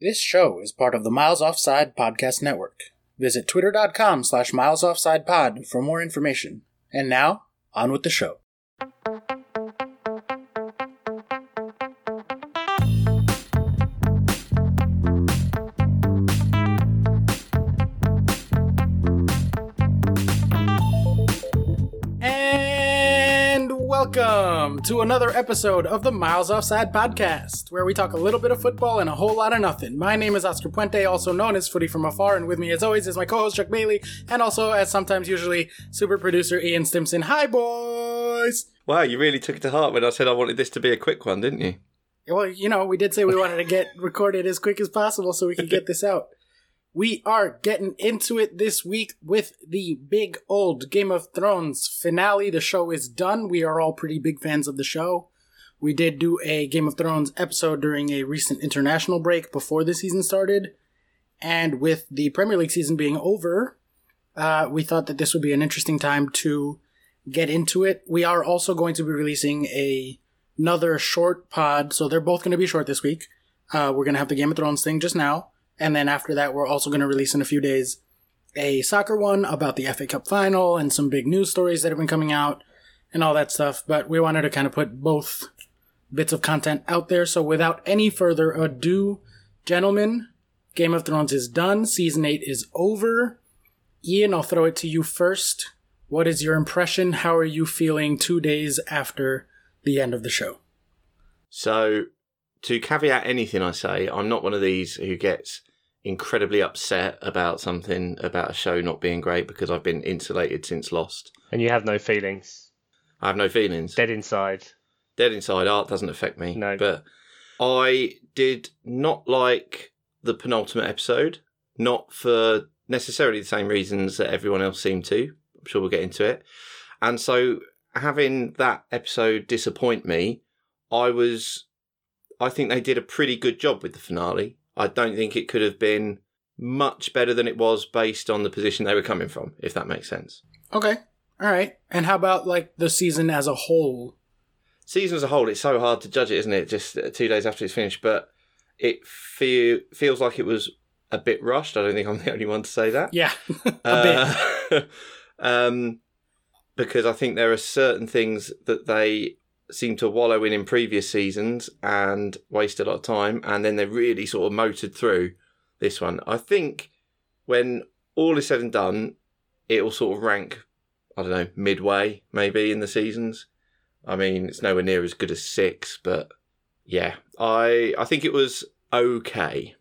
This show is part of the Miles Offside Podcast Network. Visit twitter.com slash milesoffsidepod for more information. And now, on with the show. To another episode of the Miles Offside Podcast, where we talk a little bit of football and a whole lot of nothing. My name is Oscar Puente, also known as Footy from Afar, and with me, as always, is my co-host Chuck Bailey, and also, as sometimes usually, super producer Ian Stimson. Hi, boys. Wow, you really took it to heart when I said I wanted this to be a quick one, didn't you? Well, you know, we did say we wanted to get recorded as quick as possible so we could get this out. We are getting into it this week with the big old Game of Thrones finale. The show is done. We are all pretty big fans of the show. We did do a Game of Thrones episode during a recent international break before the season started. And with the Premier League season being over, uh, we thought that this would be an interesting time to get into it. We are also going to be releasing a another short pod, so they're both going to be short this week. Uh, we're going to have the Game of Thrones thing just now, and then after that, we're also going to release in a few days a soccer one about the FA Cup final and some big news stories that have been coming out and all that stuff. But we wanted to kind of put both bits of content out there. So without any further ado, gentlemen, Game of Thrones is done. Season 8 is over. Ian, I'll throw it to you first. What is your impression? How are you feeling two days after the end of the show? So, to caveat anything I say, I'm not one of these who gets incredibly upset about something about a show not being great because I've been insulated since Lost. And you have no feelings. I have no feelings. Dead inside. Dead inside art doesn't affect me. No. But I did not like the penultimate episode, not for necessarily the same reasons that everyone else seemed to. I'm sure we'll get into it. And so having that episode disappoint me, I was I think they did a pretty good job with the finale. I don't think it could have been much better than it was based on the position they were coming from, if that makes sense. Okay. All right. And how about like the season as a whole? season as a whole, it's so hard to judge it, isn't it? Just uh, two days after it's finished, but it feel, feels like it was a bit rushed. I don't think I'm the only one to say that. Yeah, a bit. Uh, um, because I think there are certain things that they seem to wallow in in previous seasons and waste a lot of time, and then they're really sort of motored through this one. I think when all is said and done, it will sort of rank, I don't know, midway maybe in the seasons. I mean, it's nowhere near as good as six, but yeah, I I think it was okay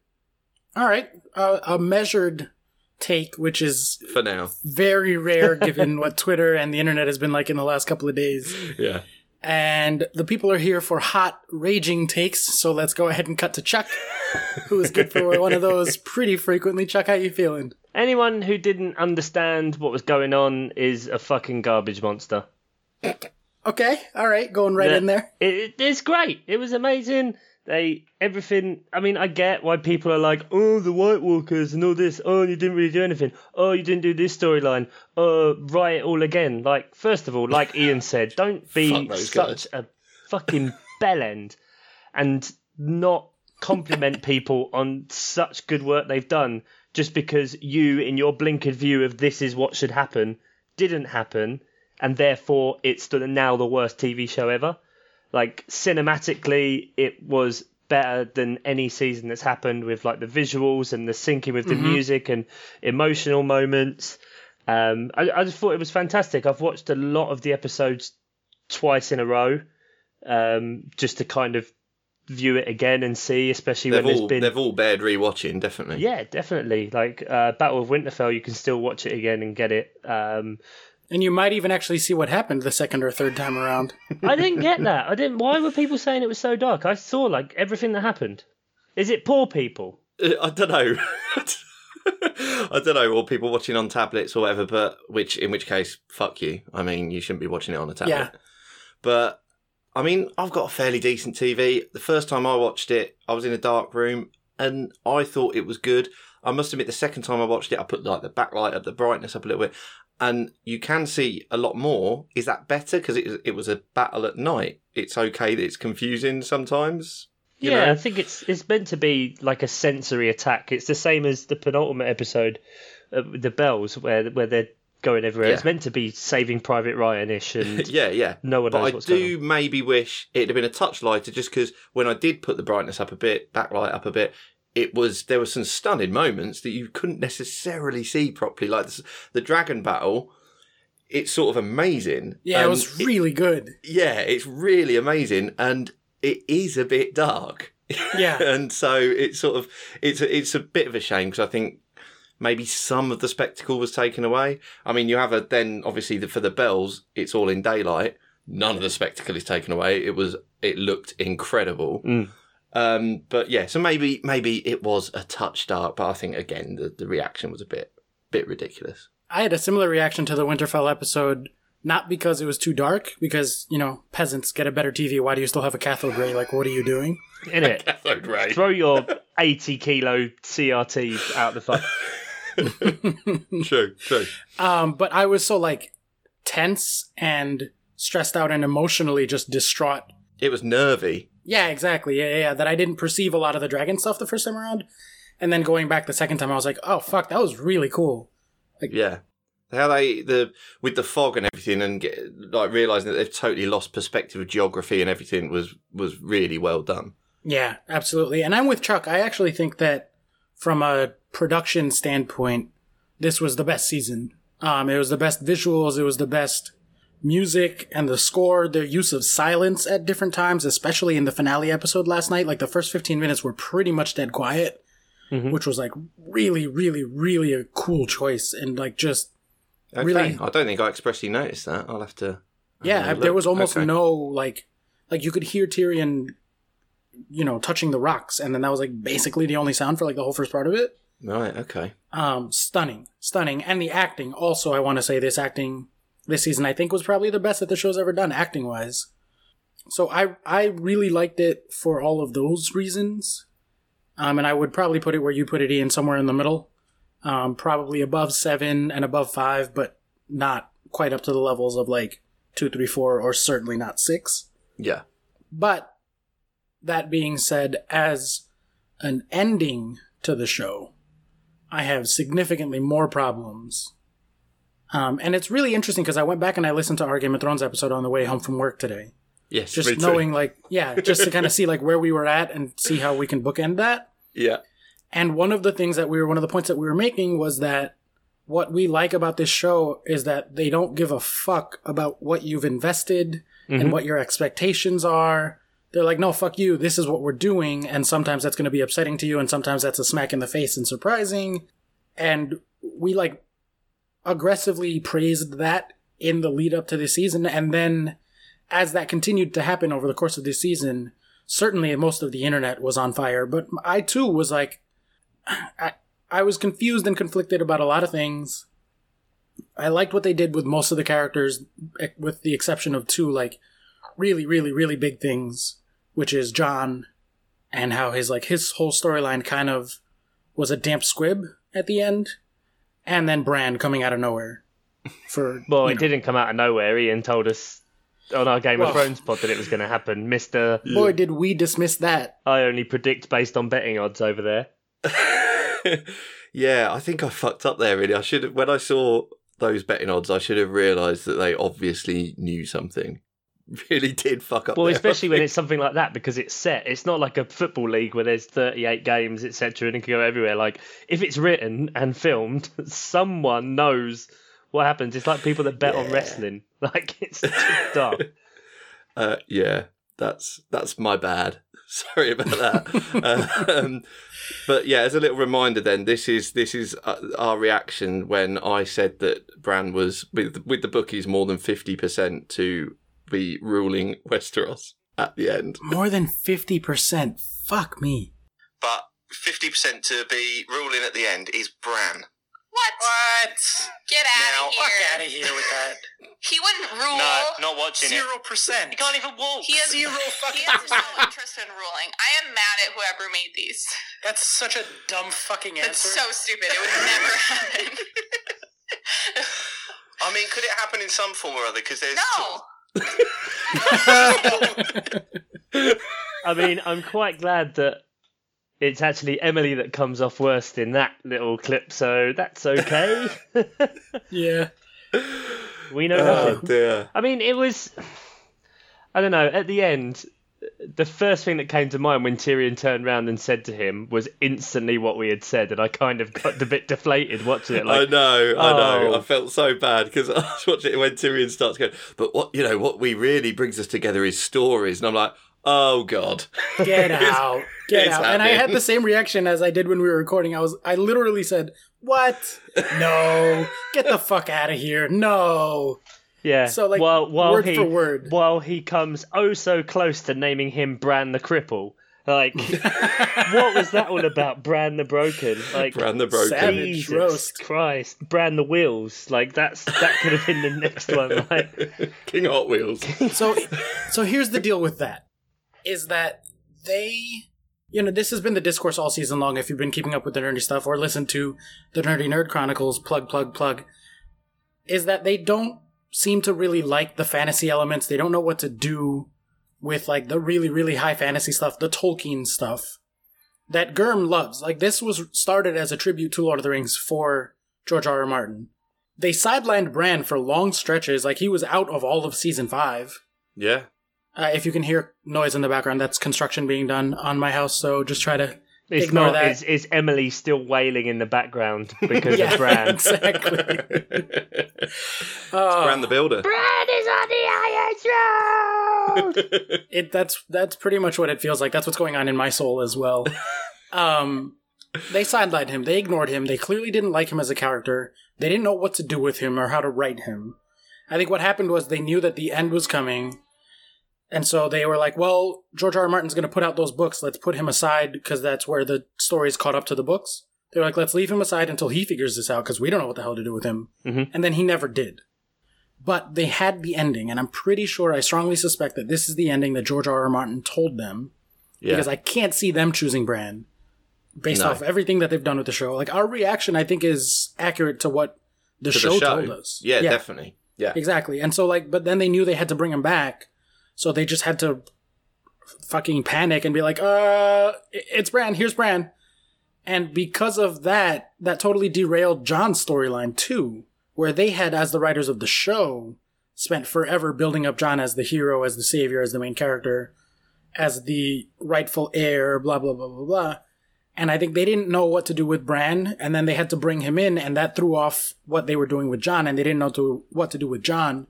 All right. Uh, a measured take, which is for now. very rare given what Twitter and the internet has been like in the last couple of days. Yeah. And the people are here for hot, raging takes. So let's go ahead and cut to Chuck, who is good for one of those pretty frequently. Chuck, how you feeling? Anyone who didn't understand what was going on is a fucking garbage monster. Okay. All right. Going right The- in there. It, it- it's great. It was amazing. They everything. I mean, I get why people are like, oh, the White Walkers and all this. Oh, you didn't really do anything. Oh, you didn't do this storyline. Oh, write it all again. Like, first of all, like Ian said, don't be such a fucking bellend and not compliment people on such good work they've done just because you, in your blinkered view of this is what should happen, didn't happen, and therefore it's now the worst TV show ever. Like cinematically, it was better than any season that's happened with like the visuals and the syncing with the music and emotional moments. Um, I, I just thought it was fantastic. I've watched a lot of the episodes twice in a row, um, just to kind of view it again and see, especially They've when all there's been they've all bared rewatching, definitely. yeah, definitely. Like uh, Battle of Winterfell, you can still watch it again and get it. Um, And you might even actually see what happened the second or third time around. I didn't get that. I didn't. Why were people saying it was so dark? I saw like everything that happened. Is it poor people? Uh, I don't know. I don't know, or people watching on tablets or whatever, but which in which case, fuck you. I mean, you shouldn't be watching it on a tablet. Yeah. But I mean, I've got a fairly decent TV. The first time I watched it, I was in a dark room and I thought it was good. I must admit, the second time I watched it, I put like the backlight up, the brightness up a little bit, and you can see a lot more. Is that better because it it was a battle at night? It's okay that it's confusing sometimes. You yeah, know? I think it's it's meant to be like a sensory attack. It's the same as the penultimate episode, uh, the bells, where where they're going everywhere. It's meant to be Saving Private Ryan-ish, and yeah, yeah. no one But knows I what's going do maybe wish it'd have been a touch lighter, just because when I did put the brightness up a bit, backlight up a bit, it was there were some stunning moments that you couldn't necessarily see properly, like the, the dragon battle. It's sort of amazing. Yeah, it was really good. yeah, it's really amazing, and it is a bit dark. Yeah. and so it's sort of it's a, it's a bit of a shame because I think maybe some of the spectacle was taken away. I mean, you have a then obviously the, for the bells, it's all in daylight. None of the spectacle is taken away. It was it looked incredible. Mm. Um, but yeah, so maybe maybe it was a touch dark, but I think again the, the reaction was a bit bit ridiculous. I had a similar reaction to the Winterfell episode, not because it was too dark, because, you know, peasants get a better TV. Why do you still have a cathode ray? Like, what are you doing? In it, Cathode ray. throw your eighty kilo CRT out the fuck. true, true. Um, but I was so, like, tense and stressed out and emotionally just distraught. It was nervy. Yeah, exactly. Yeah, yeah, yeah. That I didn't perceive a lot of the dragon stuff the first time around. And then going back the second time, I was like, oh, fuck, that was really cool. Yeah. How they the with the fog and everything, and get, like realizing that they've totally lost perspective of geography and everything was was really well done. Yeah, absolutely. And I'm with Chuck. I actually think that from a production standpoint, this was the best season. Um, it was the best visuals. It was the best music and the score. The use of silence at different times, especially in the finale episode last night. Like the first 15 minutes were pretty much dead quiet, Mhm. which was like really, really, really a cool choice. And like just, Okay. Really- I don't think I expressly noticed that. I'll have to. have yeah, a there was almost Okay. no like, like you could hear Tyrion, you know, touching the rocks. And then that was like basically the only sound for like the whole first part of it. Right. Okay. um stunning stunning and the acting also i want to say this acting this season i think was probably the best that the show's ever done acting wise so i i really liked it for all of those reasons um and i would probably put it where you put it ian somewhere in the middle um probably above seven and above five but not quite up to the levels of like two three four or certainly not six Yeah. but that being said, as an ending to the show, I have significantly more problems. Um, and it's really interesting because I went back and I listened to our Game of Thrones episode on the way home from work today. Yes. Just knowing, like, yeah, just to kind of see like where we were at and see how we can bookend that. Yeah. And one of the things that we were, one of the points that we were making was that what we like about this show is that they don't give a fuck about what you've invested and what your expectations are. They're like, no, fuck you. This is what we're doing. And sometimes that's going to be upsetting to you. And sometimes that's a smack in the face and surprising. And we like aggressively praised that in the lead up to this season. And then as that continued to happen over the course of this season, certainly most of the internet was on fire. But I too was like, I, I was confused and conflicted about a lot of things. I liked what they did with most of the characters, with the exception of two, like, really, really, really big things, which is Jon and how his, like, his whole storyline kind of was a damp squib at the end, and then Bran coming out of nowhere for. Well, it know- didn't come out of nowhere. Ian told us on our Game Well- of Thrones pod that it was going to happen. Mister, Boy, did we dismiss that. I only predict based on betting odds over there. yeah, I think I fucked up there. Really, I should have. When I saw those betting odds, I should have realised that they obviously knew something. Really did fuck up. Well, especially when it's something like that because it's set. It's not like a football league where there's 38 games, etc., and it can go everywhere. Like if it's written and filmed, someone knows what happens. It's like people that bet on wrestling. Like it's just dumb. Uh, yeah, that's that's my bad. Sorry about that. um, but yeah, as a little reminder, then this is this is uh, our reaction when I said that Bran was with with the bookies more than fifty percent to be ruling Westeros at the end. More than 50%. Fuck me. But fifty percent to be ruling at the end is Bran. What? What? Get out of here. Fuck here. out of here with that. He wouldn't rule. No, not watching Zero percent. He can't even walk. He has Zero fucking He has no interest in ruling. I am mad at whoever made these. That's such a dumb fucking answer. That's so stupid. It would never happen. I mean, could it happen in some form or other? Because there's no. I mean, I'm quite glad that it's actually Emily that comes off worst in that little clip, so that's okay. Yeah. we know Oh nothing. dear. I mean, it was. I don't know. At the end, the first thing that came to mind when Tyrion turned around and said to him was instantly what we had said, and I kind of got a bit deflated watching it. I Like, know, I know. oh. I felt so bad because I was watching it when Tyrion starts going. But what you know, what we really brings us together is stories, and I'm like, oh god, Get out. Get it's out. And I had the same reaction as I did when we were recording. I was I literally said, What? No. Get the fuck out of here. No. Yeah. So, like, while, while word he, for word. while he comes oh so close to naming him Bran the Cripple. Like, what was that all about? Bran the Broken. Like, Bran the Broken. Savage Jesus roast. Christ, Bran the Wheels. Like that's that could have been the next one. Like, King of Hot Wheels. So so here's the deal with that. Is that they you know, this has been the discourse all season long if you've been keeping up with the nerdy stuff or listened to the Nerdy Nerd Chronicles, plug, plug, plug, is that they don't seem to really like the fantasy elements. They don't know what to do with like the really, really high fantasy stuff, the Tolkien stuff that Germ loves. Like this was started as a tribute to Lord of the Rings for George R. R. Martin. They sidelined Bran for long stretches, like he was out of all of season five. Yeah. Uh, if you can hear noise in the background, that's construction being done on my house. So just try to it's Ignore not. that. Is, is Emily still wailing in the background because yeah, of Bran? exactly. Oh, Bran the Builder. Bran is on the Iron Throne. it that's that's pretty much what it feels like. That's what's going on in my soul as well. um, they sidelined him. They ignored him. They clearly didn't like him as a character. They didn't know what to do with him or how to write him. I think what happened was they knew that the end was coming. And so they were like, well, George R. R. Martin's going to put out those books. Let's put him aside because that's where the story's caught up to the books. They were like, let's leave him aside until he figures this out because we don't know what the hell to do with him. Mhm. And then he never did. But they had the ending, and I'm pretty sure, I strongly suspect that this is the ending that George R. R. Martin told them Yeah. because I can't see them choosing Bran based No. off everything that they've done with the show. Like, our reaction, I think, is accurate to what the, To show, the show. told us. Yeah, definitely. Yeah. Exactly. And so like but then they knew they had to bring him back. So they just had to fucking panic and be like, "Uh, it's Bran. Here's Bran." And because of that, that totally derailed Jon's storyline too, where they had as the writers of the show spent forever building up Jon as the hero, as the savior, as the main character, as the rightful heir, blah blah blah blah blah. And I think they didn't know what to do with Bran, and then they had to bring him in, and that threw off what they were doing with Jon, and they didn't know to, what to do with Jon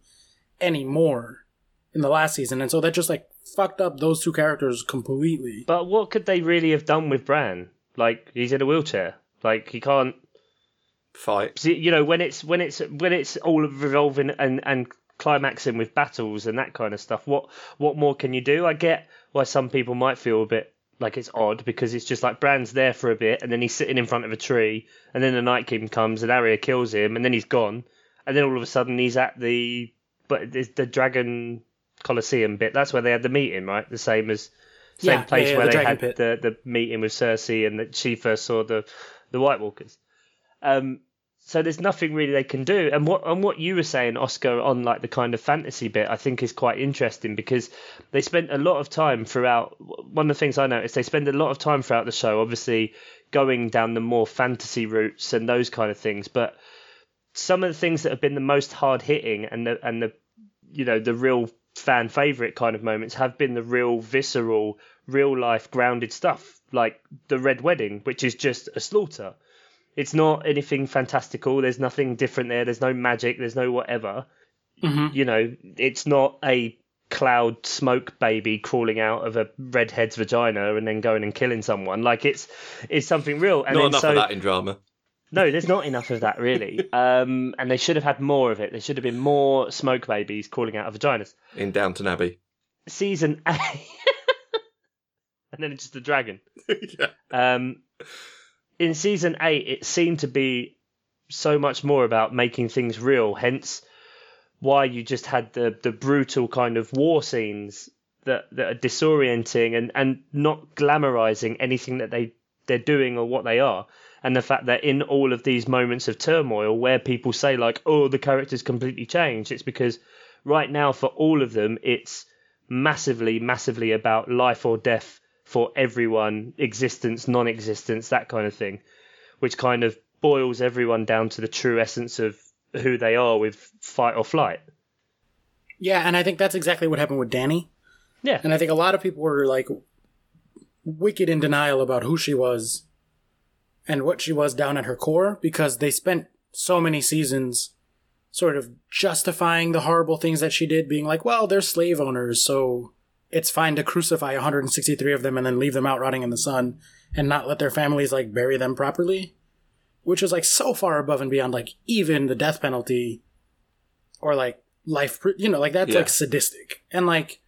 anymore in the last season, and so that just like fucked up those two characters completely. but what could they really have done with Bran? Like he's in a wheelchair. Like he can't. Fight. See, you know when it's when it's when it's all revolving and and climaxing with battles and that kind of stuff. What what more can you do? I get why some people might feel a bit like it's odd because it's just like Bran's there for a bit and then he's sitting in front of a tree and then the Night King comes and Arya kills him and then he's gone and then all of a sudden he's at the but it's the Dragon Colosseum bit. That's where they had the meeting, right? The same as same Yeah, place yeah, yeah, where the they had Pit. the the meeting with Cersei and that she first saw the the White Walkers. Um, so there's nothing really they can do. And what and what you were saying, Oscar, on like the kind of fantasy bit, I think is quite interesting because they spent a lot of time throughout. One of the things I noticed, they spend a lot of time throughout the show, obviously going down the more fantasy routes and those kind of things. But some of the things that have been the most hard hitting and the and the you know the real fan favorite kind of moments have been the real visceral, real life grounded stuff, like the Red Wedding, which is just a slaughter. It's not anything fantastical. There's nothing different there. There's no magic. There's no whatever. Mhm. You know, it's not a cloud smoke baby crawling out of a redhead's vagina and then going and killing someone. Like it's it's something real. And Not then enough so of that in drama. No, there's not enough of that really. Um, and they should have had more of it. There should have been more smoke babies crawling out of vaginas. In Downton Abbey. Season eight, and then it's just a dragon. yeah. Um, in season eight, it seemed to be so much more about making things real. Hence, why you just had the the brutal kind of war scenes that that are disorienting and and not glamorizing anything that they they're doing or what they are. And the fact that in all of these moments of turmoil, where people say like, "Oh, the character's completely changed," it's because right now for all of them, it's massively, massively about life or death for everyone, existence, non existence, that kind of thing, which kind of boils everyone down to the true essence of who they are with fight or flight. Yeah, and I think that's exactly what happened with Dany. Yeah. And I think a lot of people were like wicked in denial about who she was and what she was down at her core because they spent so many seasons sort of justifying the horrible things that she did, being like, well, they're slave owners, so it's fine to crucify 163 of them and then leave them out rotting in the sun and not let their families like bury them properly. Which was like so far above and beyond like even the death penalty or like life, you know, like that's Yeah. like sadistic. And like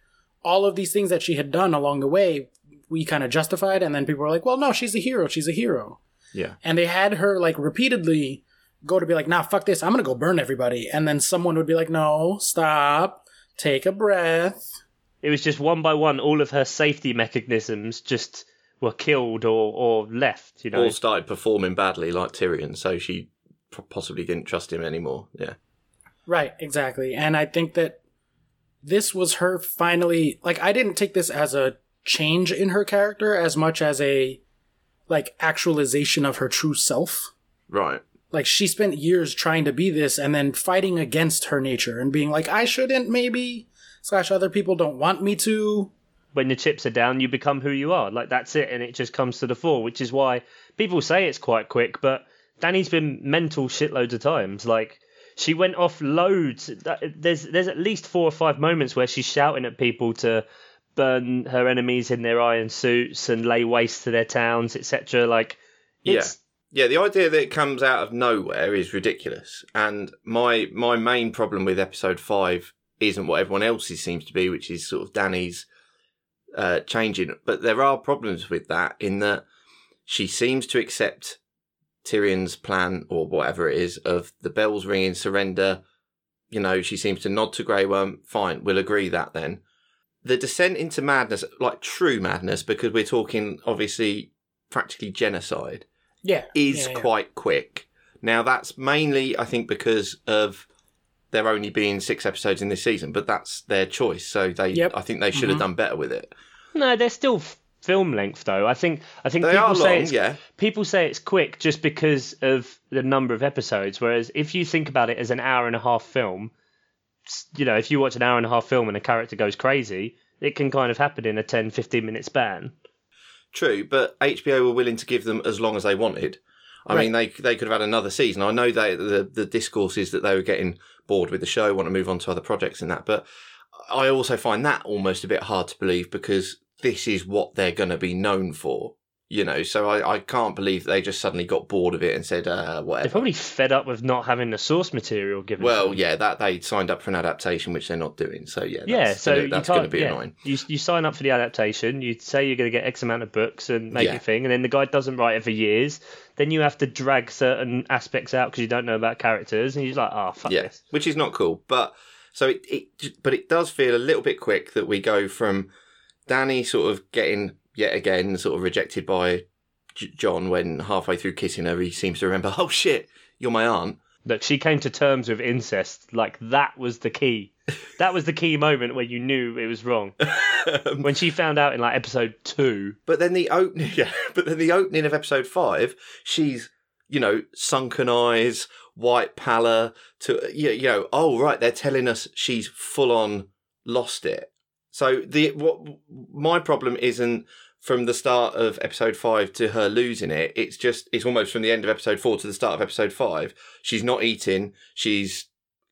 all of these things that she had done along the way, we kind of justified, and then people were like, well, no, she's a hero, she's a hero. Yeah. And they had her like repeatedly go to be like, nah, fuck this, I'm gonna go burn everybody. And then someone would be like, no, stop, take a breath. It was just one by one, all of her safety mechanisms just were killed or, or left, you know. All started performing badly, like Tyrion, so she possibly didn't trust him anymore. Yeah. Right, exactly. And I think that this was her finally like I didn't take this as a change in her character as much as a like actualization of her true self. Right. Like she spent years trying to be this and then fighting against her nature and being like, I shouldn't maybe slash other people don't want me to. when the chips are down, you become who you are. Like that's it, and it just comes to the fore, which is why people say it's quite quick. But Dany's been mental shitloads of times. Like she went off loads. There's there's at least four or five moments where she's shouting at people to burn her enemies in their iron suits and lay waste to their towns, etc. Like it's Yeah, the idea that it comes out of nowhere is ridiculous. And my my main problem with episode five isn't what everyone else's seems to be, which is sort of Dany's uh, changing. But there are problems with that in that she seems to accept Tyrion's plan or whatever it is of the bells ringing, surrender. You know, she seems to nod to Grey Worm. Fine, we'll agree that then. The descent into madness, like true madness, because we're talking obviously practically genocide Yeah. is yeah, yeah. quite quick. Now that's mainly, I think, because of there only being six episodes in this season, but that's their choice. So they, Yep. I think they should have mm-hmm. done better with it. no, they're still f- film length though. I think I think They people are say long, it's yeah. people say it's quick just because of the number of episodes. Whereas if you think about it as an hour and a half film, s- you know, if you watch an hour and a half film and a character goes crazy, it can kind of happen in a 10, 15 minute span. True, but HBO were willing to give them as long as they wanted. I mean, they they could have had another season. I know they the the discourse is that they were getting bored with the show, want to move on to other projects and that. But I also find that almost a bit hard to believe because this is what they're going to be known for, you know. So I, I can't believe they just suddenly got bored of it and said uh, whatever. They're probably fed up with not having the source material given. Well, them. yeah, that they signed up for an adaptation, which they're not doing. So yeah, that's yeah. So gonna, that's going to be yeah, annoying. You you sign up for the adaptation. You say you're going to get X amount of books and make Yeah. a thing, and then the guy doesn't write it for years. Then you have to drag certain aspects out because you don't know about characters, and you're like, oh fuck yeah, this. which is not cool. But so it, it, but it does feel a little bit quick that we go from Dany sort of getting yet again sort of rejected by J- Jon when halfway through kissing her, he seems to remember, oh shit, you're my aunt. Look, she came to terms with incest. Like that was the key. That was the key moment where you knew it was wrong. Um, when she found out in like episode two. But then the opening, yeah, but then the opening of episode five, she's you know sunken eyes, white pallor. To you you know, oh right, they're telling us she's full on lost it. So the what my problem isn't from the start of episode five to her losing it. It's just it's almost from the end of episode four to the start of episode five. She's not eating. She's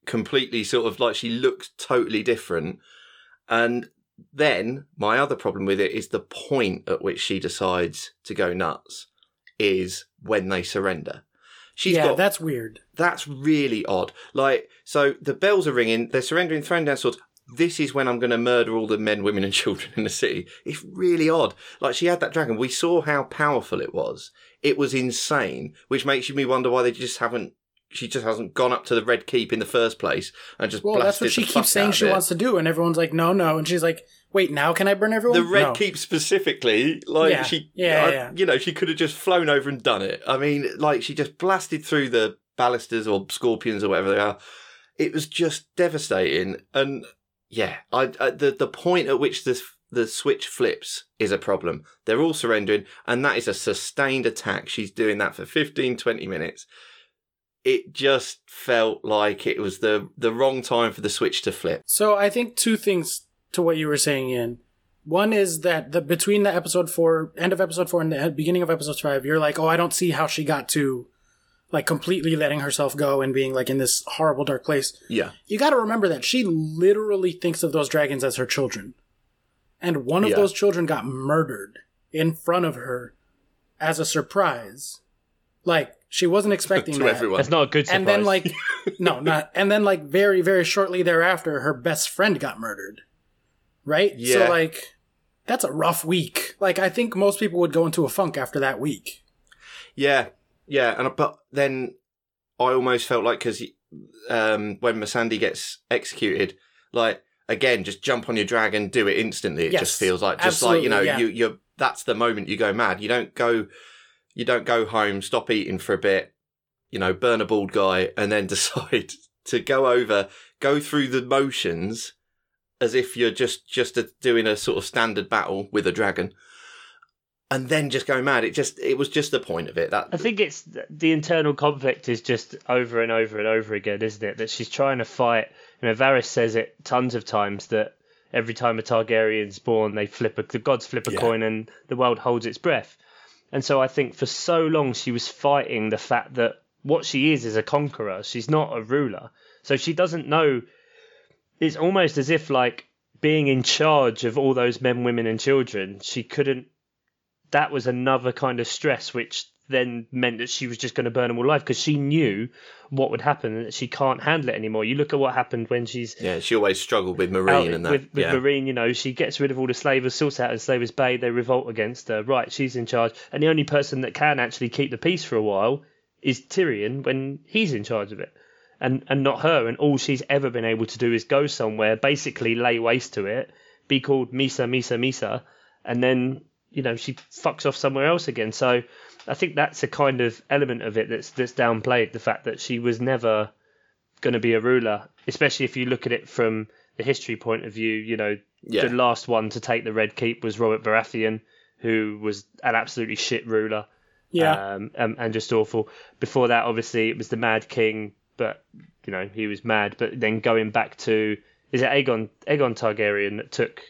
completely sort of like she looks totally different. And then my other problem with it is the point at which she decides to go nuts is when they surrender. She's yeah, got that's weird. that's really odd. Like, so the bells are ringing, they're surrendering, throwing down swords. This is when I'm going to murder all the men, women, and children in the city. It's really odd. Like, she had that dragon. We saw how powerful it was. It was insane, which makes me wonder why they just haven't. She just hasn't gone up to the Red Keep in the first place and just Well, that's what she keeps saying she it. wants to do, and everyone's like, no, no. And she's like, wait, now can I burn everyone? The Red No. Keep specifically, like Yeah, she, yeah, I- yeah. you know, she could have just flown over and done it. I mean, like she just blasted through the ballistas or scorpions or whatever they are. It was just devastating, and yeah, I, I the the point at which the the switch flips is a problem. They're all surrendering, and that is a sustained attack. She's doing that for 15, 20 minutes. It just felt like it was the the wrong time for the switch to flip. So I think two things to what you were saying, Ian. One is that the between the episode four, end of episode four, and the beginning of episode five, you're like, oh, I don't see how she got to like completely letting herself go and being like in this horrible dark place. Yeah, You got to remember that she literally thinks of those dragons as her children, and one of Yeah. those children got murdered in front of her as a surprise. Like she wasn't expecting to that everyone. That's not a good surprise. and then like no not and then like very very shortly thereafter her best friend got murdered right Yeah. so like that's a rough week like i think most people would go into a funk after that week Yeah, yeah, and but then I almost felt like because um, when Missandei gets executed, like again, just jump on your dragon, do it instantly. It Yes, just feels like just like you know, yeah. you you're that's the moment you go mad. You don't go, you don't go home, stop eating for a bit, you know, burn a bald guy, and then decide to go over, go through the motions as if you're just just a, doing a sort of standard battle with a dragon. And then just go mad. It just it was just the point of it. That I think it's the internal conflict is just over and over and over again, isn't it? That she's trying to fight. You know, Varys says it tons of times that every time a Targaryen's born, they flip a, the gods flip a Yeah. coin and the world holds its breath. And so I think for so long she was fighting the fact that what she is is a conqueror. She's not a ruler. So she doesn't know. It's almost as if like being in charge of all those men, women, and children. She couldn't that was another kind of stress, which then meant that she was just going to burn them all alive because she knew what would happen and that she can't handle it anymore. You look at what happened when she's Yeah, she always struggled with Meereen and that. with, with yeah. Meereen, you know, she gets rid of all the slavers, sorts out in Slavers Bay, they revolt against her. Right, she's in charge. And the only person that can actually keep the peace for a while is Tyrion when he's in charge of it. And and not her. And all she's ever been able to do is go somewhere, basically lay waste to it, be called Mhysa, Mhysa, Mhysa, and then, you know, she fucks off somewhere else again. So I think that's a kind of element of it that's that's downplayed, the fact that she was never going to be a ruler, especially if you look at it from the history point of view. You know, Yeah. the last one to take the Red Keep was Robert Baratheon, who was an absolutely shit ruler. yeah Um, and, and just awful. Before that, obviously, it was the Mad King, but you know he was mad. But then going back to is it Aegon Aegon Targaryen that took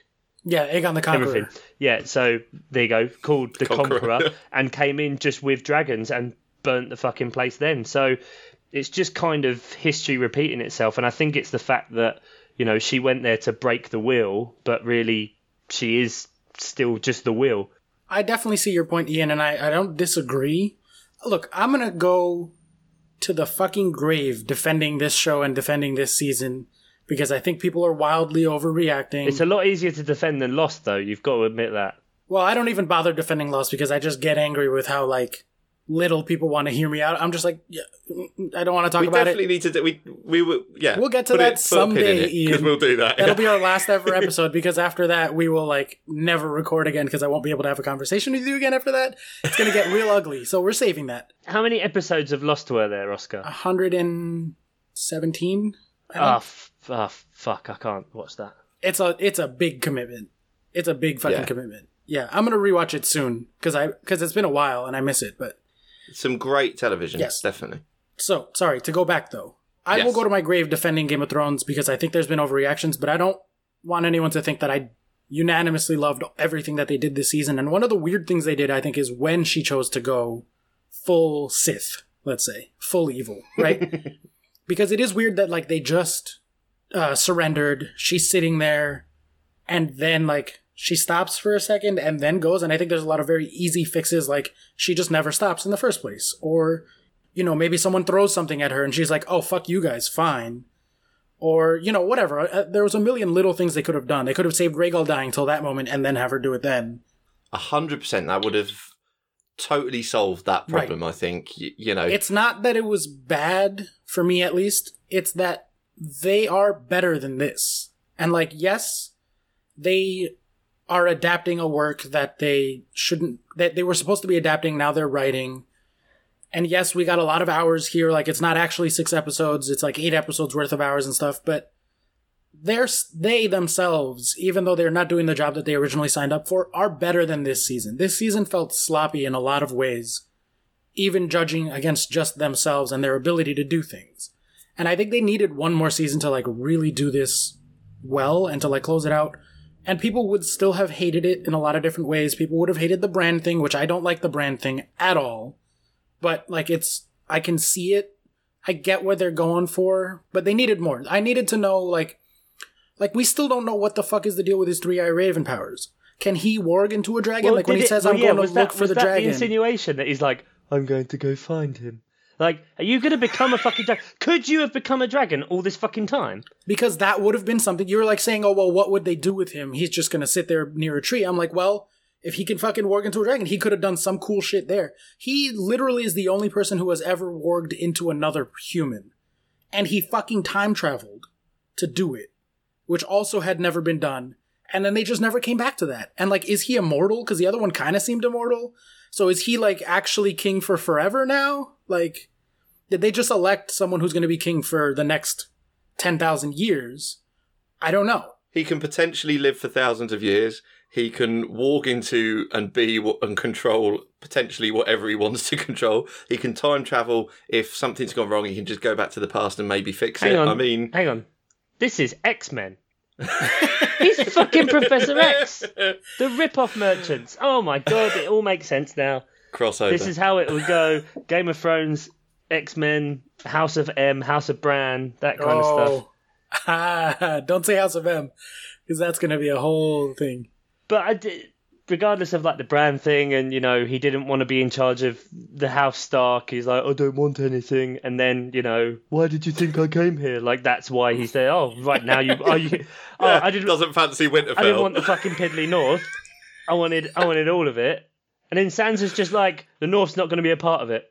yeah aegon the conqueror everything? Yeah. So there you go, called the Conqueror. Conqueror, and came in just with dragons and burnt the fucking place. Then so it's just kind of history repeating itself, and I think it's the fact that you know she went there to break the wheel, but really she is still just the wheel. I definitely see your point, Ian, and I, I don't disagree. Look, I'm gonna go to the fucking grave defending this show and defending this season because I think people are wildly overreacting. It's a lot easier to defend than Lost, though. You've got to admit that. well, I don't even bother defending Lost because I just get angry with how like little people want to hear me out. I'm just like, yeah, I don't want to talk we about definitely need to do. We we will. Yeah, We'll get to that it- put a pin in someday, it, 'cause Ian. We'll do that. That'll be our last ever episode because after that we will like never record again because I won't be able to have a conversation with you again after that. It's gonna get real ugly. So we're saving that. How many episodes of Lost were there, Oscar? 117. Ah, f- ah, fuck! I can't watch that. It's a it's a big commitment. It's a big fucking Yeah. commitment. Yeah, I'm gonna rewatch it soon because I because it's been a while and I miss it. But Some great television. Yes. definitely. so sorry to go back though. I will go to my grave defending Game of Thrones because I think there's been overreactions, but I don't want anyone to think that I unanimously loved everything that they did this season. And one of the weird things they did, I think, is when she chose to go full Sith, let's say, full evil, right? because it is weird that like they just uh, surrendered. She's sitting there, and then like she stops for a second and then goes. And I think there's a lot of very easy fixes, like she just never stops in the first place, or you know maybe someone throws something at her and she's like, "Oh fuck you guys, fine." Or you know whatever. Uh, there was a million little things they could have done. They could have saved Rhaegal dying till that moment and then have her do it then. A hundred percent. That would have totally solved that Right. problem. I think. You know. It's not that it was bad for me at least. It's that they are better than this. And like yes, they are adapting a work that they shouldn't that they were supposed to be adapting now they're writing. And yes, we got a lot of hours here like it's not actually 6 episodes, it's like 8 episodes worth of hours and stuff, but they're they themselves, even though they're not doing the job that they originally signed up for, are better than this season. This season felt sloppy in a lot of ways, even judging against just themselves and their ability to do things. And I think they needed one more season to like really do this well and to like close it out. And people would still have hated it in a lot of different ways. People would have hated the Bran thing, which I don't like the Bran thing at all. But like it's I can see it. I get what they're going for, but they needed more. I needed to know like like we still don't know what the fuck is the deal with his three eye raven powers. Can he warg into a dragon? like when he it- says well, I'm yeah, going to was look that, for the that dragon. the insinuation that he's like, I'm going to go find him. Like, are you going to become a fucking dragon? Could you have become a dragon all this fucking time? because that would have been something you were like saying, "Oh well, what would they do with him? He's just gonna sit there near a tree." I'm like, well, if he can fucking warg into a dragon, he could have done some cool shit there. He literally is the only person who has ever warged into another human, and he fucking time traveled to do it, which also had never been done. And then they just never came back to that. And like, is he immortal? Because the other one kind of seemed immortal. So is he like actually king for forever now? Like, did they just elect someone who's going to be king for the next 10,000 years? I don't know. He can potentially live for thousands of years. He can walk into and be and control potentially whatever he wants to control. He can time travel. If something's gone wrong, he can just go back to the past and maybe fix Hang it. on. I mean, Hang on. This is X Men. He's fucking Professor X. The rip-off merchants. Oh my god, it all makes sense now. crossover. This is how it would go. Game of Thrones, X Men, House of M, House of Bran, that kind of stuff. Ah, don't say House of M, because that's going to be a whole thing. But I did, regardless of like the Bran thing, and you know, he didn't want to be in charge of the House Stark. He's like, I don't want anything. And then, you know, why did you think I came here? Like that's why he's there. Oh, right now you are you? Oh, I didn't. doesn't fancy Winterfell. I didn't want the fucking piddly North. I wanted, I wanted all of it. And then Sansa's just like, the North's not going to be a part of it.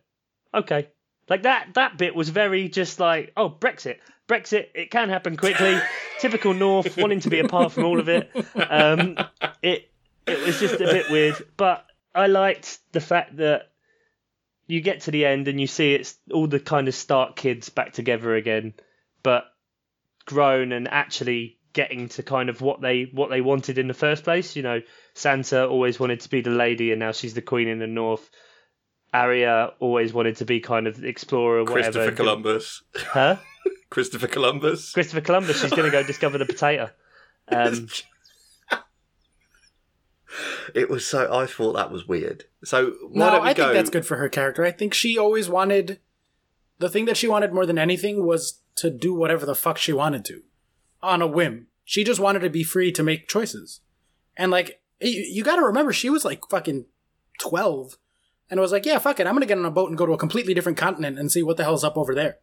Okay. Like that, that bit was very just like, oh, Brexit. Brexit, it can happen quickly. Typical North wanting to be apart from all of it. Um, it, it was just a bit weird. But I liked the fact that you get to the end and you see it's all the kind of Stark kids back together again, but grown and actually getting to kind of what they what they wanted in the first place. You know, Sansa always wanted to be the lady, and now she's the queen in the north. Arya always wanted to be kind of explorer, whatever. Christopher Columbus. Huh? Christopher Columbus. Christopher Columbus. She's going to go discover the potato. Um, It was so. I thought that was weird. So why No, don't we I go? think that's good for her character. I think she always wanted. The thing that she wanted more than anything was to do whatever the fuck she wanted to. On a whim. She just wanted to be free to make choices. And like, you, you gotta remember, she was like fucking 12. And I was like, yeah, fuck it, I'm gonna get on a boat and go to a completely different continent and see what the hell's up over there.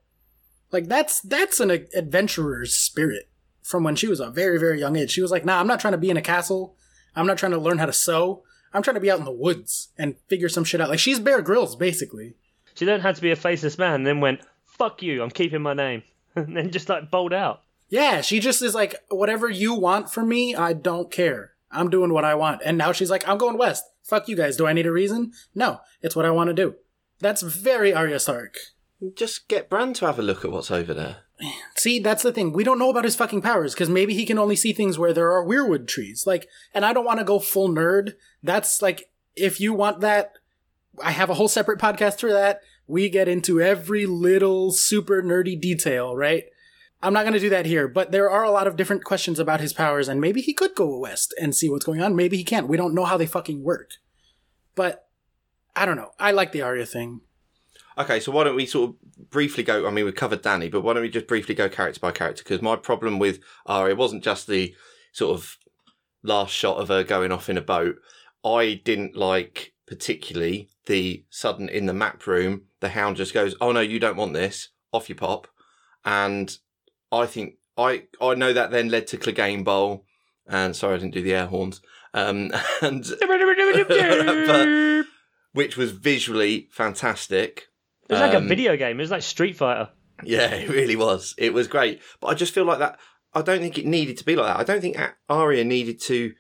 Like, that's, that's an adventurer's spirit from when she was a very, very young age. She was like, nah, I'm not trying to be in a castle. I'm not trying to learn how to sew. I'm trying to be out in the woods and figure some shit out. Like she's Bear Grylls, basically. she learned how to be a faceless man, and then went, "Fuck you, I'm keeping my name," and then just like bowled out. Yeah, she just is like, whatever you want from me, I don't care. I'm doing what I want. And now she's like, I'm going west. Fuck you guys. Do I need a reason? No, it's what I want to do. That's very Arya Stark. Just get Bran to have a look at what's over there. See, that's the thing. We don't know about his fucking powers because maybe he can only see things where there are weirwood trees. Like, and I don't want to go full nerd. That's like, if you want that, I have a whole separate podcast for that. We get into every little super nerdy detail, right? I'm not going to do that here, but there are a lot of different questions about his powers, and maybe he could go west and see what's going on. Maybe he can't. We don't know how they fucking work. But I don't know. I like the Arya thing. Okay, so why don't we sort of briefly go? I mean, we covered Dany, but why don't we just briefly go character by character? Because my problem with Arya wasn't just the sort of last shot of her going off in a boat. I didn't like particularly the sudden in the map room. The hound just goes, "Oh no, you don't want this. Off you pop," and I think I I know that then led to Clegane Bowl. And sorry, I didn't do the air horns. Um, and but, which was visually fantastic. It was like a Um, video game. It was like Street Fighter. Yeah, it really was. It was great. But I just feel like that. I don't think it needed to be like that. I don't think Arya needed to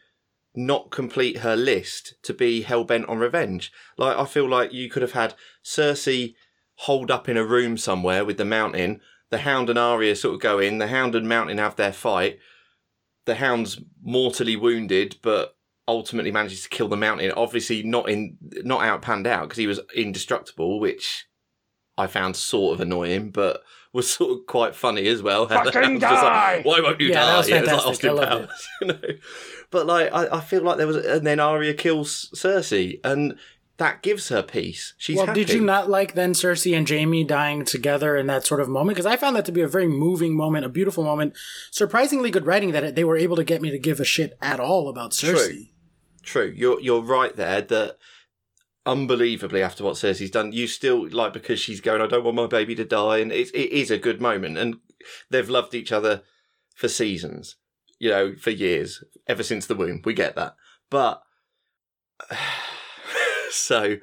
not complete her list to be hell bent on revenge. Like, I feel like you could have had Cersei holed up in a room somewhere with the mountain, the Hound and Arya sort of go in, the Hound and Mountain have their fight. the hound's mortally wounded, but ultimately manages to kill the mountain. Obviously, not in not out panned out because he was indestructible, which I found sort of annoying, but was sort of quite funny as well. Fucking hound's just like, die! Why won't you Yeah, that die? was Yeah, it's like fantastic. I Austin it. Powers, you know. But like, I, I feel like there was, and then Arya kills Cersei, and that gives her peace. She's well, happy. did you not like then Cersei and Jaime dying together in that sort of moment? Because I found that to be a very moving moment, a beautiful moment. Surprisingly good writing that they were able to get me to give a shit at all about Cersei. True, you're you're right there. That unbelievably after what Cersei's done, you still like because she's going. I don't want my baby to die, and it it is a good moment, and they've loved each other for seasons, you know, for years, ever since the womb. We get that, but so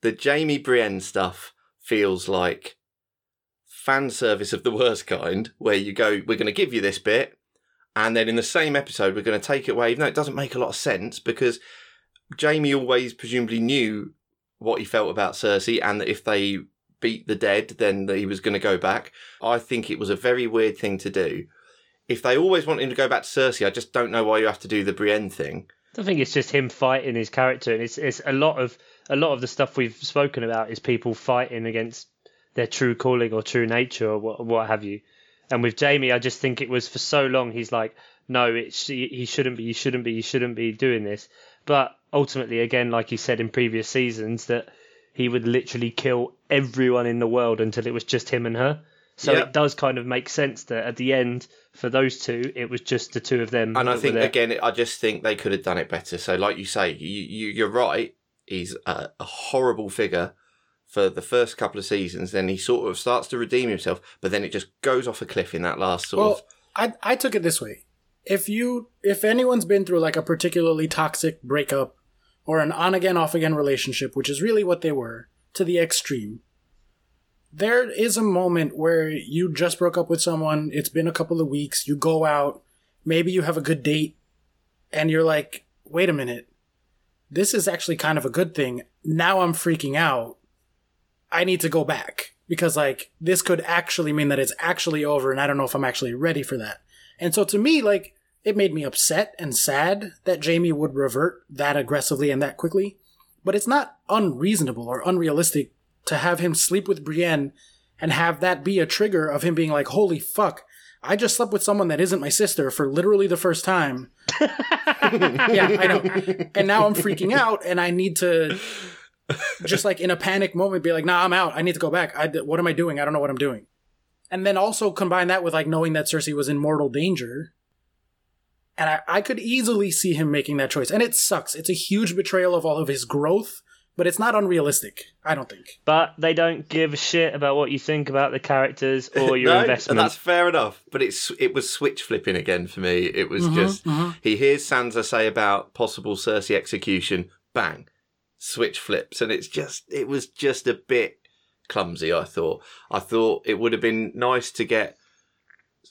the Jaime Brienne stuff feels like fan service of the worst kind, where you go, we're going to give you this bit, and then in the same episode, we're going to take it away, even though it doesn't make a lot of sense because Jaime always presumably knew what he felt about Cersei and that if they beat the dead, then he was going to go back. I think it was a very weird thing to do. If they always want him to go back to Cersei, I just don't know why you have to do the Brienne thing. I think it's just him fighting his character, and it's it's a lot of a lot of the stuff we've spoken about is people fighting against their true calling or true nature or what, what have you. And with Jaime, I just think it was for so long he's like, no, it's he shouldn't be, he shouldn't be, he shouldn't be doing this. But ultimately, again, like you said in previous seasons, that he would literally kill everyone in the world until it was just him and her. So Yeah. it does kind of make sense that at the end, for those two, it was just the two of them. And I think again, I just think they could have done it better. So, like you say, you, you you're right. He's a, a horrible figure for the first couple of seasons. Then he sort of starts to redeem himself, but then it just goes off a cliff in that last sort Well, of. I I took it this way. If you if anyone's been through like a particularly toxic breakup or an on again off again relationship, which is really what they were, to the extreme. There is a moment where you just broke up with someone, it's been a couple of weeks, you go out, maybe you have a good date, and you're like, wait a minute, this is actually kind of a good thing. Now I'm freaking out. I need to go back because like this could actually mean that it's actually over and I don't know if I'm actually ready for that. And so to me like it made me upset and sad that Jaime would revert that aggressively and that quickly, but it's not unreasonable or unrealistic to have him sleep with Brienne and have that be a trigger of him being like holy fuck I just slept with someone that isn't my sister for literally the first time. yeah, I know. And now I'm freaking out and I need to just like in a panic moment be like, nah, I'm out. I need to go back. I, what am I doing? I don't know what I'm doing. And then also combine that with like knowing that Cersei was in mortal danger. And I, I could easily see him making that choice. And it sucks. It's a huge betrayal of all of his growth, but it's not unrealistic. I don't think. But they don't give a shit about what you think about the characters or your no, investment. that's fair enough. But it's it was switch flipping again for me. It was Mhm, just mhm. he hears Sansa say about possible Cersei execution, bang, switch flips, and it's just it was just a bit clumsy. I thought. I thought it would have been nice to get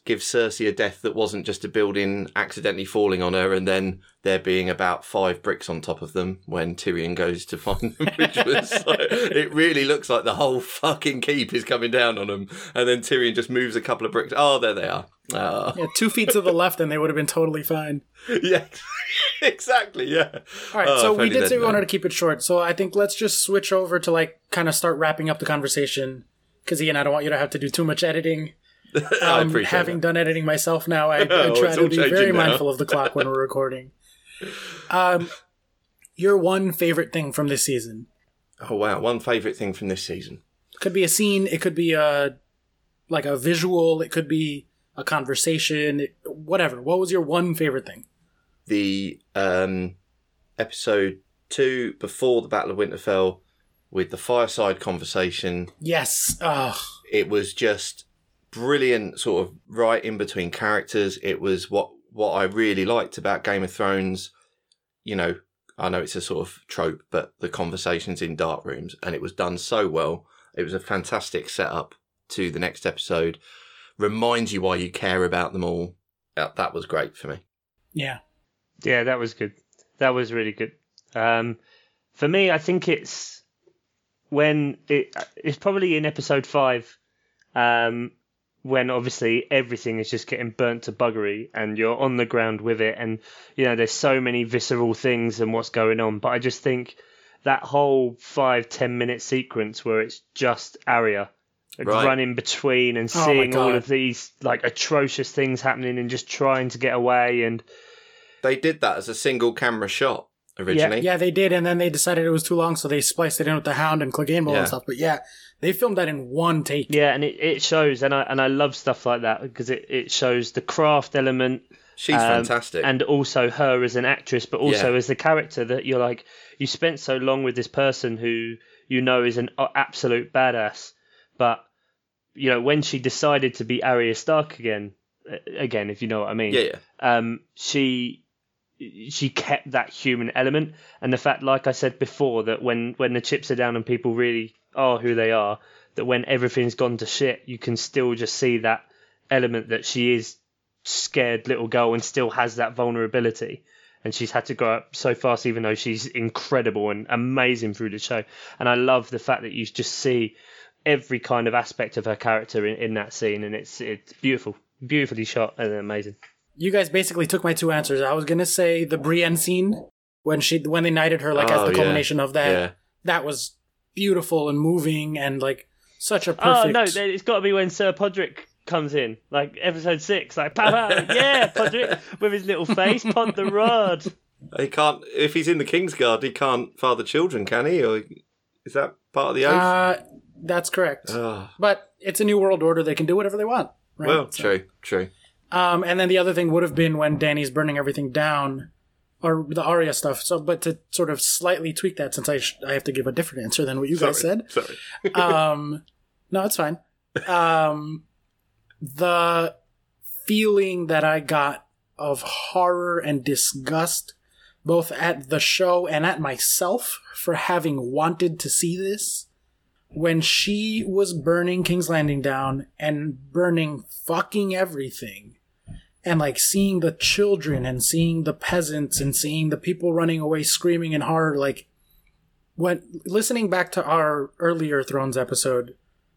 give Cersei a death that wasn't just a building accidentally falling on her and then there being about five bricks on top of them when Tyrion goes to find them. Which was like, it really looks like the whole fucking keep is coming down on them, and then Tyrion just moves a couple of bricks. Oh, there they are. Ah. Yeah, two feet to the left and they would have been totally fine. yeah, exactly. Yeah. All right, Oh, so we did say we wanted to keep it short. So I think let's just switch over to like kind of start wrapping up the conversation. Because Ian, I don't want you to have to do too much editing. I Um, having that. done editing myself now, I, I Oh, try it's to be very now. mindful of the clock when we're recording. Um, your one favorite thing from this season Oh wow, one favourite thing from this season. could be a scene, it could be a like a visual, it could be a conversation, it- whatever. What was your one favorite thing? The um, episode two before the Battle of Winterfell with the fireside conversation. Yes. Oh, It was just brilliant, sort of right in between characters. It was what what I really liked about Game of Thrones. You know, I know it's a sort of trope, but the conversations in dark rooms, and it was done so well. It was a fantastic setup to the next episode. Reminds you why you care about them all. That, that was great for me. yeah. Yeah, that was good. That was really good. Um, for me, I think it's when it it's probably in episode five, um, when obviously everything is just getting burnt to buggery and you're on the ground with it and you know there's so many visceral things and what's going on but i just think that whole five ten minute sequence where it's just Arya like, Right. running between and Oh seeing all of these like atrocious things happening and just trying to get away and They did that as a single camera shot originally. Yeah, they did, and then they decided it was too long, so they spliced it in with the Hound and Clegane Yeah. and stuff. But yeah, they filmed that in one take. yeah and it, it shows and i and i love stuff like that because it, it shows the craft element She's um, fantastic. and also her as an actress, but also Yeah. as the character that you're like you spent so long with this person who you know is an absolute badass, but you know when she decided to be Arya Stark again, uh, again if you know what I mean, yeah, yeah. um, she she kept that human element and the fact, like I said before, that when when the chips are down and people really are who they are, that when everything's gone to shit, you can still just see that element that she is scared little girl and still has that vulnerability. And she's had to grow up so fast, even though she's incredible and amazing through the show. And I love the fact that you just see every kind of aspect of her character in, in that scene, and it's it's beautiful, beautifully shot and amazing. You guys basically took my two answers. I was gonna say the Brienne scene when she when they knighted her, like as Oh, the yeah. culmination of that. Yeah. That was beautiful and moving and like such a perfect. Oh no, it's got to be when Sir Podrick comes in, like episode six, like pow pow, yeah, Podrick with his little face, pod the rod. He can't. If he's in the Kingsguard, he can't father children, can he? Or is that part of the oath? uh, that's correct. Ah, but it's a new world order; they can do whatever they want. Right? well, So- true, true. Um, and then the other thing would have been when Dany's burning everything down, or the Arya stuff. So, but to sort of slightly tweak that, since I sh- I have to give a different answer than what you guys said. Sorry. um, no, it's fine. Um, the feeling that I got of horror and disgust, both at the show and at myself for having wanted to see this, when she was burning King's Landing down and burning fucking everything. And like seeing the children and seeing the peasants and seeing the people running away screaming in horror, like when listening back to our earlier Thrones episode,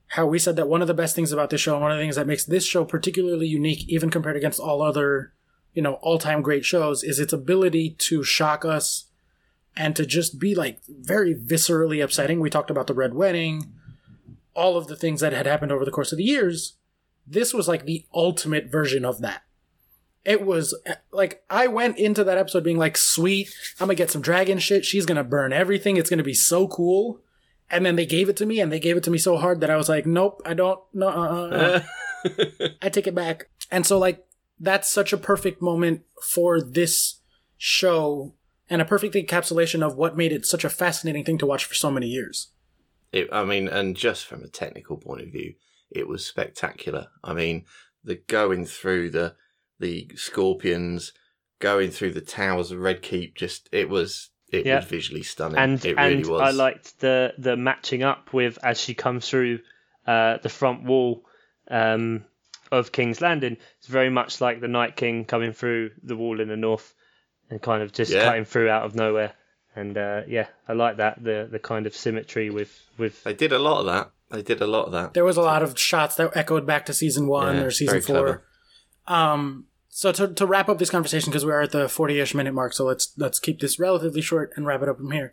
how we said that one of the best things about this show and one of the things that makes this show particularly unique, even compared against all other, you know, all time great shows, is its ability to shock us and to just be like very viscerally upsetting. We talked about the Red Wedding, all of the things that had happened over the course of the years. This was like the ultimate version of that. It was like I went into that episode being like, "Sweet, I'm gonna get some dragon shit. She's gonna burn everything. It's gonna be so cool." And then they gave it to me, and they gave it to me so hard that I was like, "Nope, I don't. No, uh, uh, uh. I take it back." And so, like, that's such a perfect moment for this show, and a perfect encapsulation of what made it such a fascinating thing to watch for so many years. It, I mean, and just from a technical point of view, it was spectacular. I mean, the going through the the scorpions, going through the towers of Red Keep, just it was it Yeah. was visually stunning. and it and really was. I liked the the matching up with as she comes through uh, the front wall um, of King's Landing. It's very much like the Night King coming through the wall in the north and kind of just Yeah. cutting through out of nowhere. And uh, yeah, I like that the the kind of symmetry with with They did a lot of that. They did a lot of that. There was a lot of shots that echoed back to season one Yeah, or season four. clever. Um, so to, to wrap up this conversation because we are at the forty-ish minute mark, so let's let's keep this relatively short and wrap it up from here.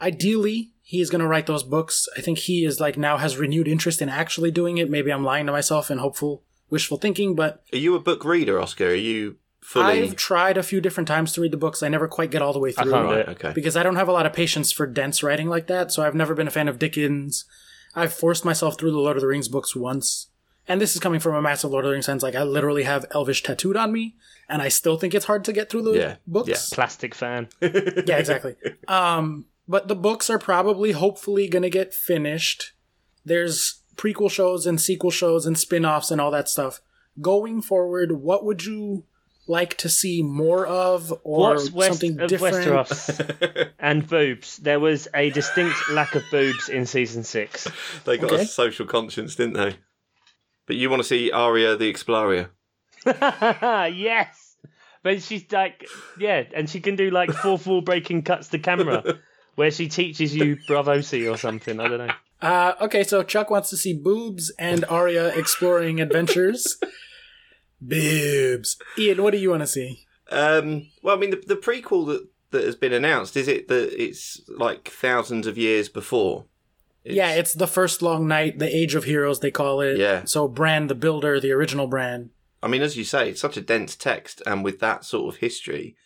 Ideally, he is going to write those books. I think he is like now has renewed interest in actually doing it. Maybe I'm lying to myself and hopeful, wishful thinking, but Are you a book reader, Oscar? Are you fully? I've tried a few different times to read the books. I never quite get all the way through can't do Right. Okay. because I don't have a lot of patience for dense writing like that. So I've never been a fan of Dickens. I've forced myself through the Lord of the Rings books once. And this is coming from a massive Lord of the Rings fans. Like I literally have Elvish tattooed on me, and I still think it's hard to get through the Yeah, books. plastic fan. Yeah, exactly. um, but the books are probably, hopefully, gonna get finished. There's prequel shows and sequel shows and spin-offs and all that stuff. Going forward, what would you like to see more of, or What's west something of different? Westeros and boobs? There was a distinct lack of boobs in season six. They got Okay. a social conscience, didn't they? But you want to see Arya the Explorer? yes, but she's like, yeah, and she can do like four four breaking cuts to camera, where she teaches you Braavosi or something. I don't know. Uh, okay, so Chuck wants to see boobs and Arya exploring adventures. boobs. Ian, what do you want to see? Um, well, I mean, the, the prequel that, that has been announced is it that it's like thousands of years before? Yeah, it's the first long night, the Age of Heroes, they call it. Yeah. So Bran the Builder, the original Bran. I mean, as you say, it's such a dense text, and with that sort of history,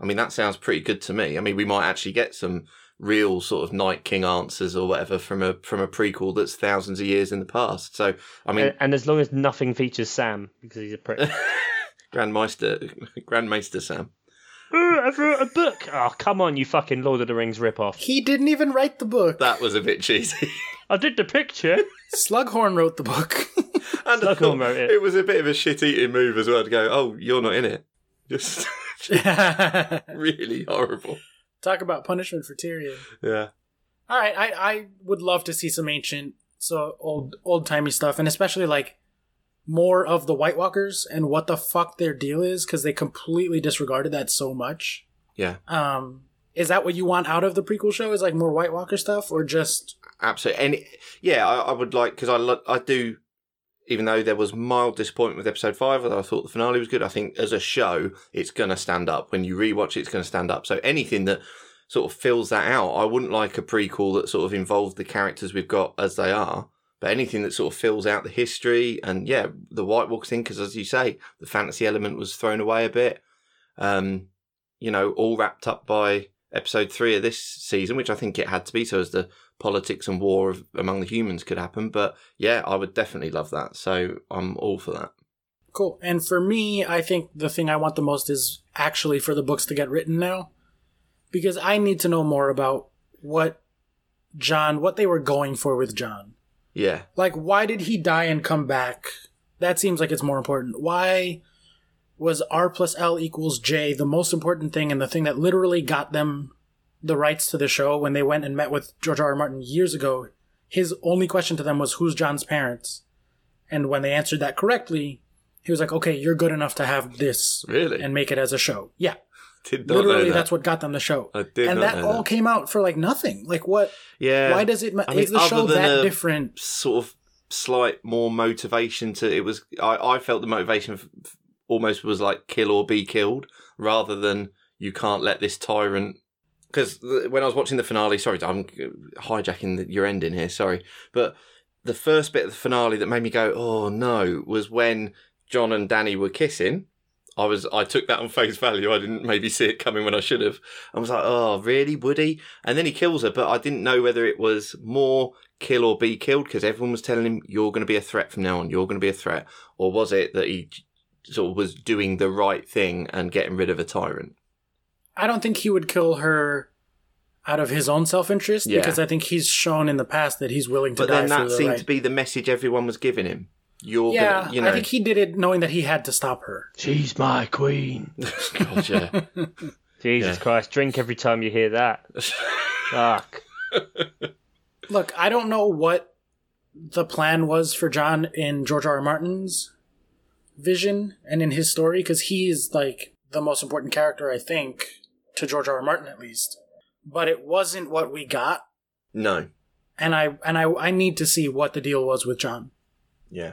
I mean, that sounds pretty good to me. I mean, we might actually get some real sort of Night King answers or whatever from a from a prequel that's thousands of years in the past. So, I mean, and, and as long as nothing features Sam because he's a prick. Grand Maester, Grand Maester Sam. Ooh, I wrote a book. Oh, come on, you fucking Lord of the Rings ripoff. He didn't even write the book. That was a bit cheesy. I did the picture. Slughorn wrote the book. and Slughorn thought wrote it. it was a bit of a shit eating move as well to go, oh, you're not in it. Just really horrible. Talk about punishment for Tyrion. Yeah. All right, I, I would love to see some ancient, so old old timey stuff, and especially like more of the White Walkers and what the fuck their deal is, because they completely disregarded that so much. Yeah. Um, is that what you want out of the prequel show? Is like more White Walker stuff, or just Absolutely. And yeah, I, I would like because I lo- I do. Even though there was mild disappointment with episode five, although I thought the finale was good. I think as a show, it's going to stand up. When you rewatch it, it's going to stand up. So anything that sort of fills that out, I wouldn't like a prequel that sort of involved the characters we've got as they are. But anything that sort of fills out the history and yeah, the White Walk thing, because as you say, the fantasy element was thrown away a bit. Um, you know, all wrapped up by episode three of this season, which I think it had to be, so as the politics and war of, among the humans could happen. But yeah, I would definitely love that. So I'm all for that. cool? And for me, I think the thing I want the most is actually for the books to get written now, because I need to know more about what Jon, what they were going for with Jon. Yeah, Like, why did he die and come back? That seems like it's more important. Why was R plus L equals J the most important thing and the thing that literally got them the rights to the show when they went and met with George R. R. Martin years ago? His only question to them was, Who's Jon's parents? And when they answered that correctly, he was like, Okay, you're good enough to have this really. and make it as a show. Yeah. Did Literally, that. that's what got them the show. I did and that all that. came out for like nothing. Like, what? Yeah. Why does it? Ma- I mean, is the show that different? sort of slight more motivation to it was I, I felt the motivation f- f- almost was like kill or be killed rather than you can't let this tyrant because when I was watching the finale sorry I'm hijacking the, your ending here sorry but the first bit of the finale that made me go oh no was when Jon and Dany were kissing I was I took that on face value. I didn't maybe see it coming when I should have. I was like, oh, really, Woody? And then he kills her, but I didn't know whether it was more kill or be killed because everyone was telling him you're going to be a threat from now on. You're going to be a threat, or was it that he sort of was doing the right thing and getting rid of a tyrant? I don't think he would kill her out of his own self interest Yeah. because I think he's shown in the past that he's willing to But die then for that the seemed right. to be the message everyone was giving him. You're yeah, gonna, you know, I think he did it knowing that he had to stop her. She's my queen. God, yeah. Jesus Yeah. Christ, drink every time you hear that. Fuck. Look, I don't know what the plan was for Jon in George R. R. Martin's vision and in his story because he's like the most important character, I think, to George R. R. Martin at least. But it wasn't what we got, no, and I and I I need to see what the deal was with Jon. yeah.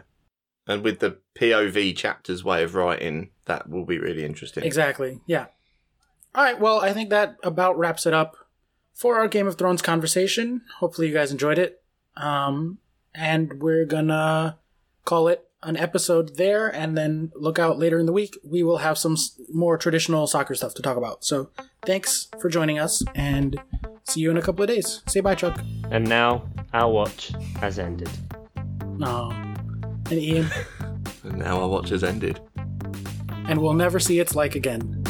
And with the POV chapters way of writing, that will be really interesting. Exactly. Yeah. All right. Well, I think that about wraps it up for our Game of Thrones conversation. Hopefully, you guys enjoyed it. Um, and we're gonna call it an episode there, and then look out later in the week. We will have some more traditional soccer stuff to talk about. So, thanks for joining us, and see you in a couple of days. Say bye, Chuck. And now our watch has ended. No. And Ian. And now our watch has ended. and we'll never see its like again.